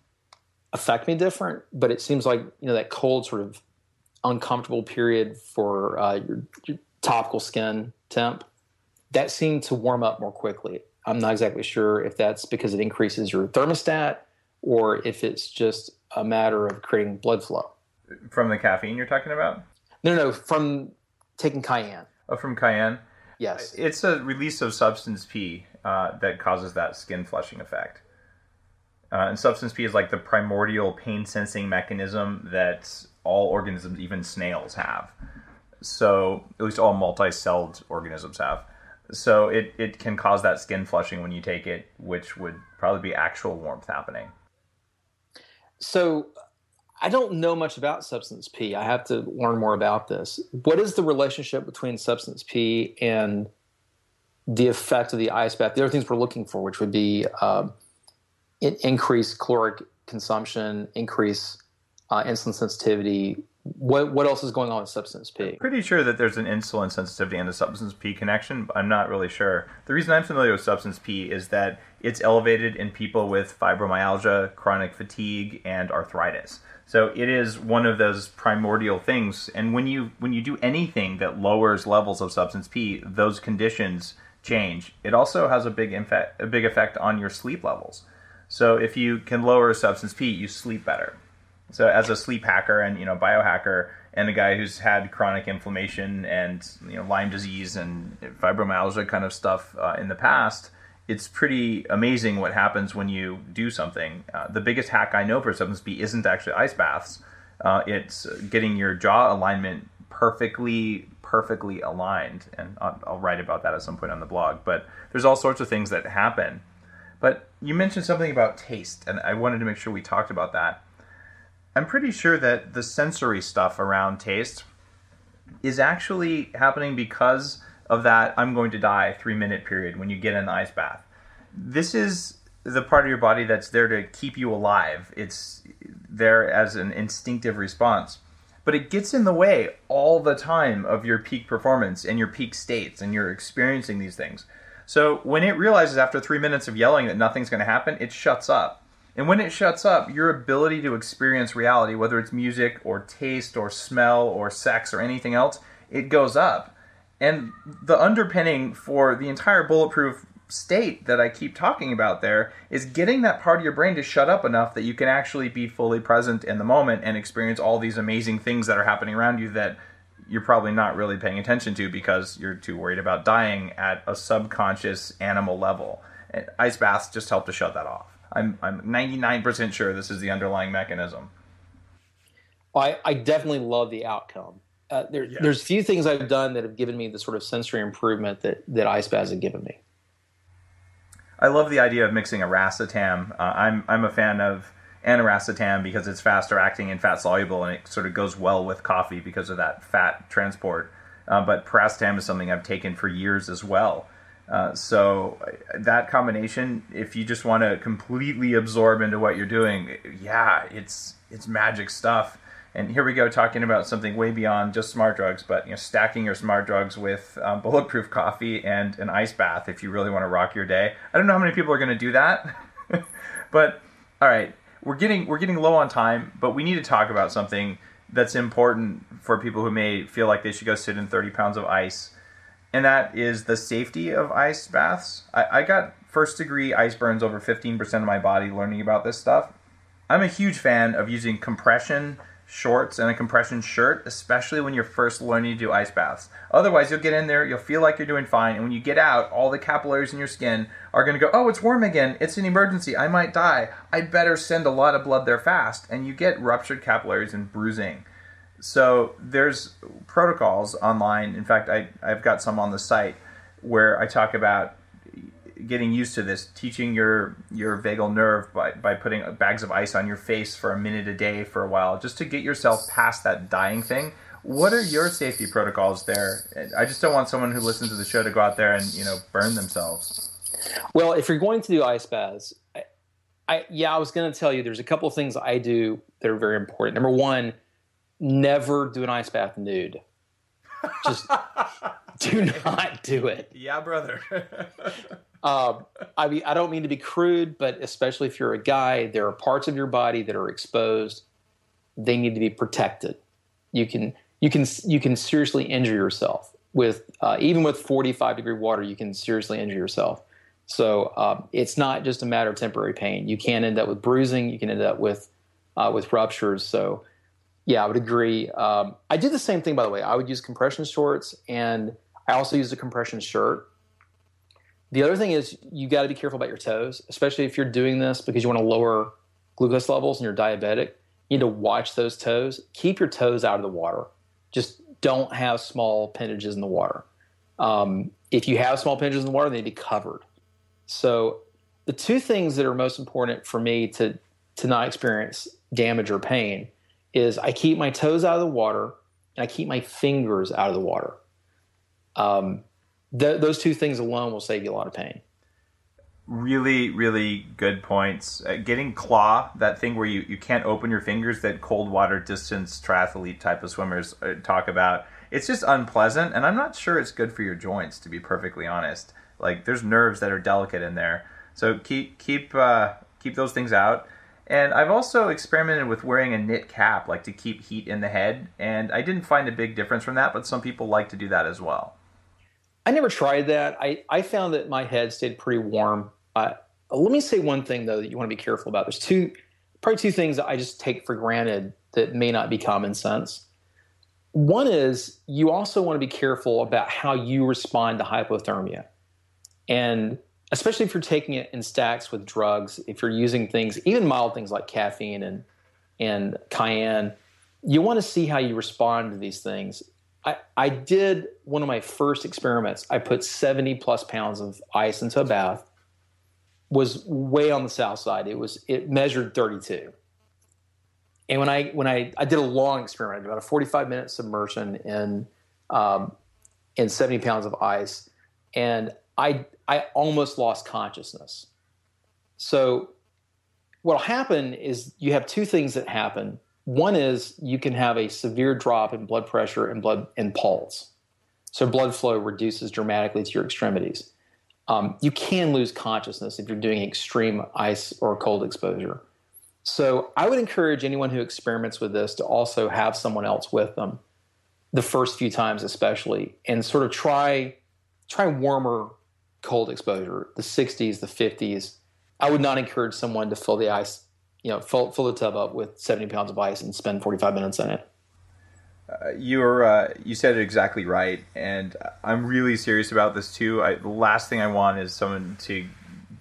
affect me different, but it seems like you know that cold sort of uncomfortable period for uh, your, your topical skin temp that seemed to warm up more quickly. I'm not exactly sure if that's because it increases your thermostat or if it's just a matter of creating blood flow.
From the caffeine you're talking about?
No, no, from taking cayenne.
Oh, from cayenne?
Yes.
It's a release of substance P uh, that causes that skin flushing effect. Uh, and substance P is like the primordial pain sensing mechanism that all organisms, even snails, have. So, at least all multi celled organisms have. So, it, it can cause that skin flushing when you take it, which would probably be actual warmth happening.
So, I don't know much about substance P. I have to learn more about this. What is the relationship between substance P and the effect of the ice? The other things we're looking for, which would be um, increase caloric consumption, increase uh, insulin sensitivity. What what else is going on with substance P?
I'm pretty sure that there's an insulin sensitivity and a substance P connection, but I'm not really sure. The reason I'm familiar with substance P is that it's elevated in people with fibromyalgia, chronic fatigue, and arthritis. So it is one of those primordial things. And when you when you do anything that lowers levels of substance P, those conditions change. It also has a big effect, a big effect on your sleep levels. So if you can lower substance P, you sleep better. So as a sleep hacker and you know biohacker and a guy who's had chronic inflammation and you know Lyme disease and fibromyalgia kind of stuff uh, in the past, it's pretty amazing what happens when you do something. Uh, the biggest hack I know for substance P isn't actually ice baths. Uh, it's getting your jaw alignment perfectly perfectly aligned and I'll, I'll write about that at some point on the blog but there's all sorts of things that happen but you mentioned something about taste and i wanted to make sure we talked about that I'm pretty sure that the sensory stuff around taste is actually happening because of that I'm going to die three minute period when you get the ice bath. This is the part of your body that's there to keep you alive. It's there as an instinctive response. But it gets in the way all the time of your peak performance and your peak states, and you're experiencing these things. So when it realizes after three minutes of yelling that nothing's going to happen, it shuts up. And when it shuts up, your ability to experience reality, whether it's music or taste or smell or sex or anything else, it goes up. And the underpinning for the entire bulletproof state that I keep talking about there is getting that part of your brain to shut up enough that you can actually be fully present in the moment and experience all these amazing things that are happening around you that you're probably not really paying attention to because you're too worried about dying at a subconscious animal level. And ice baths just help to shut that off. I'm I'm 99% sure this is the underlying mechanism.
I, I definitely love the outcome. Uh, there, yeah. There's few things I've done that have given me the sort of sensory improvement that, that ice baths have given me.
I love the idea of mixing a racetam. Uh, I'm, I'm a fan of aniracetam because it's faster acting and fat soluble and it sort of goes well with coffee because of that fat transport. Uh, but piracetam is something I've taken for years as well. Uh, so that combination, if you just want to completely absorb into what you're doing, yeah, it's it's magic stuff. And here we go talking about something way beyond just smart drugs, but you know, stacking your smart drugs with um, bulletproof coffee and an ice bath if you really want to rock your day. I don't know how many people are going to do that, but all right, we're getting we're getting low on time, but we need to talk about something that's important for people who may feel like they should go sit in 30 pounds of ice and that is the safety of ice baths. I, I got first degree ice burns over 15% of my body learning about this stuff. I'm a huge fan of using compression shorts and a compression shirt, especially when you're first learning to do ice baths. Otherwise, you'll get in there, you'll feel like you're doing fine, and when you get out, all the capillaries in your skin are going to go, Oh, it's warm again. It's an emergency. I might die. I better send a lot of blood there fast. And you get ruptured capillaries and bruising. So there's protocols online. In fact, I, I've got some on the site where I talk about getting used to this, teaching your your vagal nerve by, by putting bags of ice on your face for a minute a day for a while, just to get yourself past that dying thing. What are your safety protocols there? I just don't want someone who listens to the show to go out there and you know burn themselves.
Well, if you're going to do ice baths, I, I yeah, I was going to tell you there's a couple of things I do that are very important. Number one never do an ice bath nude. Just do not do it.
Yeah, brother.
Um, I mean, I don't mean to be crude, but especially if you're a guy, there are parts of your body that are exposed. They need to be protected. You can you can you can seriously injure yourself with uh, even with 45 degree water. You can seriously injure yourself. So um, it's not just a matter of temporary pain. You can end up with bruising. You can end up with uh, with ruptures. So yeah, I would agree. Um, I did the same thing, by the way. I would use compression shorts, and I also used a compression shirt. The other thing is you got to be careful about your toes, especially if you're doing this because you want to lower glucose levels and you're diabetic. You need to watch those toes. Keep your toes out of the water. Just don't have small appendages in the water. Um, if you have small appendages in the water, they need to be covered. So the two things that are most important for me to to not experience damage or pain is I keep my toes out of the water and I keep my fingers out of the water. Um, th- those two things alone will save you a lot of pain.
Really, really good points. Uh, getting claw, that thing where you, you can't open your fingers that cold water distance triathlete type of swimmers uh, talk about, it's just unpleasant. And I'm not sure it's good for your joints, to be perfectly honest. Like there's nerves that are delicate in there. So keep, keep, uh, keep those things out. And I've also experimented with wearing a knit cap, like to keep heat in the head. And I didn't find a big difference from that, but some people like to do that as well.
I never tried that. I, I found that my head stayed pretty warm. Uh, let me say one thing though that you want to be careful about. There's two, probably two things that I just take for granted that may not be common sense. One is you also want to be careful about how you respond to hypothermia. And especially if you're taking it in stacks with drugs, if you're using things, even mild things like caffeine and and cayenne, you want to see how you respond to these things. I, I did one of my first experiments. I put 70 plus pounds of ice into a bath. Was way on the south side. It was it measured 32. And when I when I I did a long experiment, about a 45 minute submersion in um, in 70 pounds of ice, and I I almost lost consciousness. So what'll happen is you have two things that happen. One is you can have a severe drop in blood pressure and blood and pulse. So blood flow reduces dramatically to your extremities. Um, you can lose consciousness if you're doing extreme ice or cold exposure. So I would encourage anyone who experiments with this to also have someone else with them the first few times especially and sort of try try warmer cold exposure, the 60s, the 50s. I would not encourage someone to fill the ice, you know, fill, fill the tub up with 70 pounds of ice and spend 45 minutes in it.
Uh, you're uh, you said it exactly right, and I'm really serious about this too. I, the last thing I want is someone to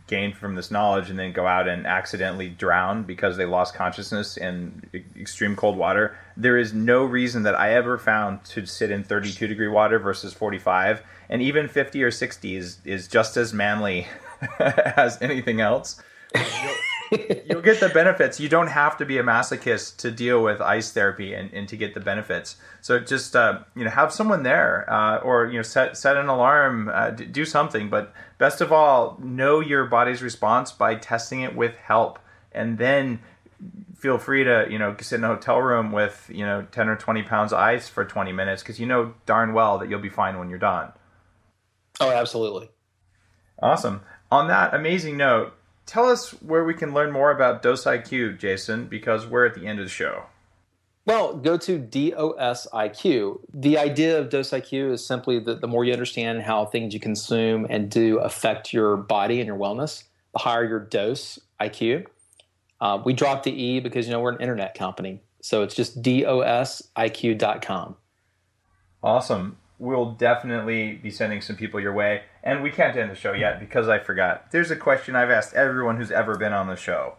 gain from this knowledge and then go out and accidentally drown because they lost consciousness in extreme cold water. There is no reason that I ever found to sit in 32 degree water versus 45, and even 50 or 60 is, is just as manly as anything else. You'll, get the benefits. You don't have to be a masochist to deal with ice therapy and, and to get the benefits. So just uh, you know have someone there, uh, or you know set set an alarm, uh, do something. But best of all, know your body's response by testing it with help, and then feel free to you know sit in a hotel room with you know 10 or 20 pounds of ice for 20 minutes because you know darn well that you'll be fine when you're done
oh absolutely
awesome on that amazing note tell us where we can learn more about dosIQ jason because we're at the end of the show
well, go to DOSIQ. The idea of DOSIQ is simply that the more you understand how things you consume and do affect your body and your wellness, the higher your dose IQ. Uh, we dropped the E because you know we're an internet company, so it's just dosiq.com.
Awesome. We'll definitely be sending some people your way, and we can't end the show yet because I forgot. There's a question I've asked everyone who's ever been on the show,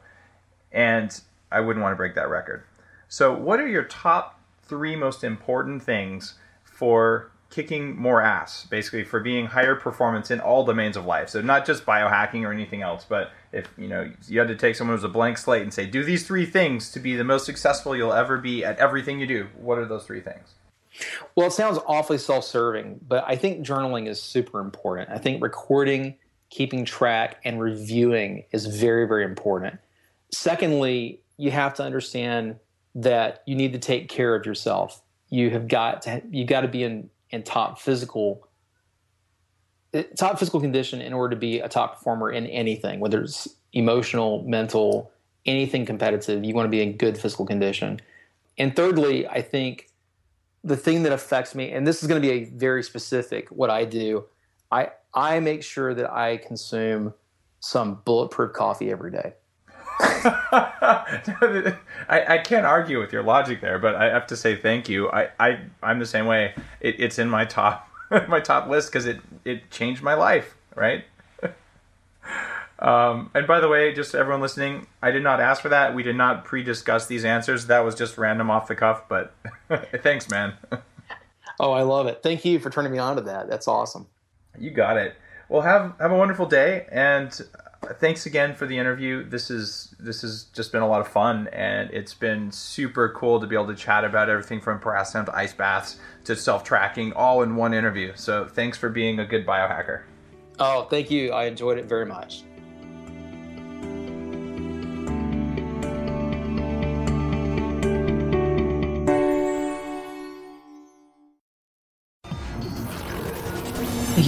and I wouldn't want to break that record. So, what are your top three most important things for kicking more ass, basically for being higher performance in all domains of life? So, not just biohacking or anything else, but if you know you had to take someone who's a blank slate and say, do these three things to be the most successful you'll ever be at everything you do. What are those three things?
Well, it sounds awfully self-serving, but I think journaling is super important. I think recording, keeping track, and reviewing is very, very important. Secondly, you have to understand that you need to take care of yourself. You have got to you got to be in in top physical eh, top physical condition in order to be a top performer in anything, whether it's emotional, mental, anything competitive. You want to be in good physical condition. And thirdly, I think the thing that affects me, and this is going to be a very specific what I do, I I make sure that I consume some bulletproof coffee every day.
I, I can't argue with your logic there, but I have to say thank you. I, I I'm the same way. It, it's in my top my top list because it it changed my life. Right. Um, and by the way, just everyone listening, I did not ask for that. We did not pre-discuss these answers. That was just random off the cuff. But thanks, man.
oh, I love it. Thank you for turning me on to that. That's awesome.
You got it. Well, have have a wonderful day, and thanks again for the interview. This is this has just been a lot of fun, and it's been super cool to be able to chat about everything from piracetam to ice baths to self tracking, all in one interview. So thanks for being a good biohacker.
Oh, thank you. I enjoyed it very much.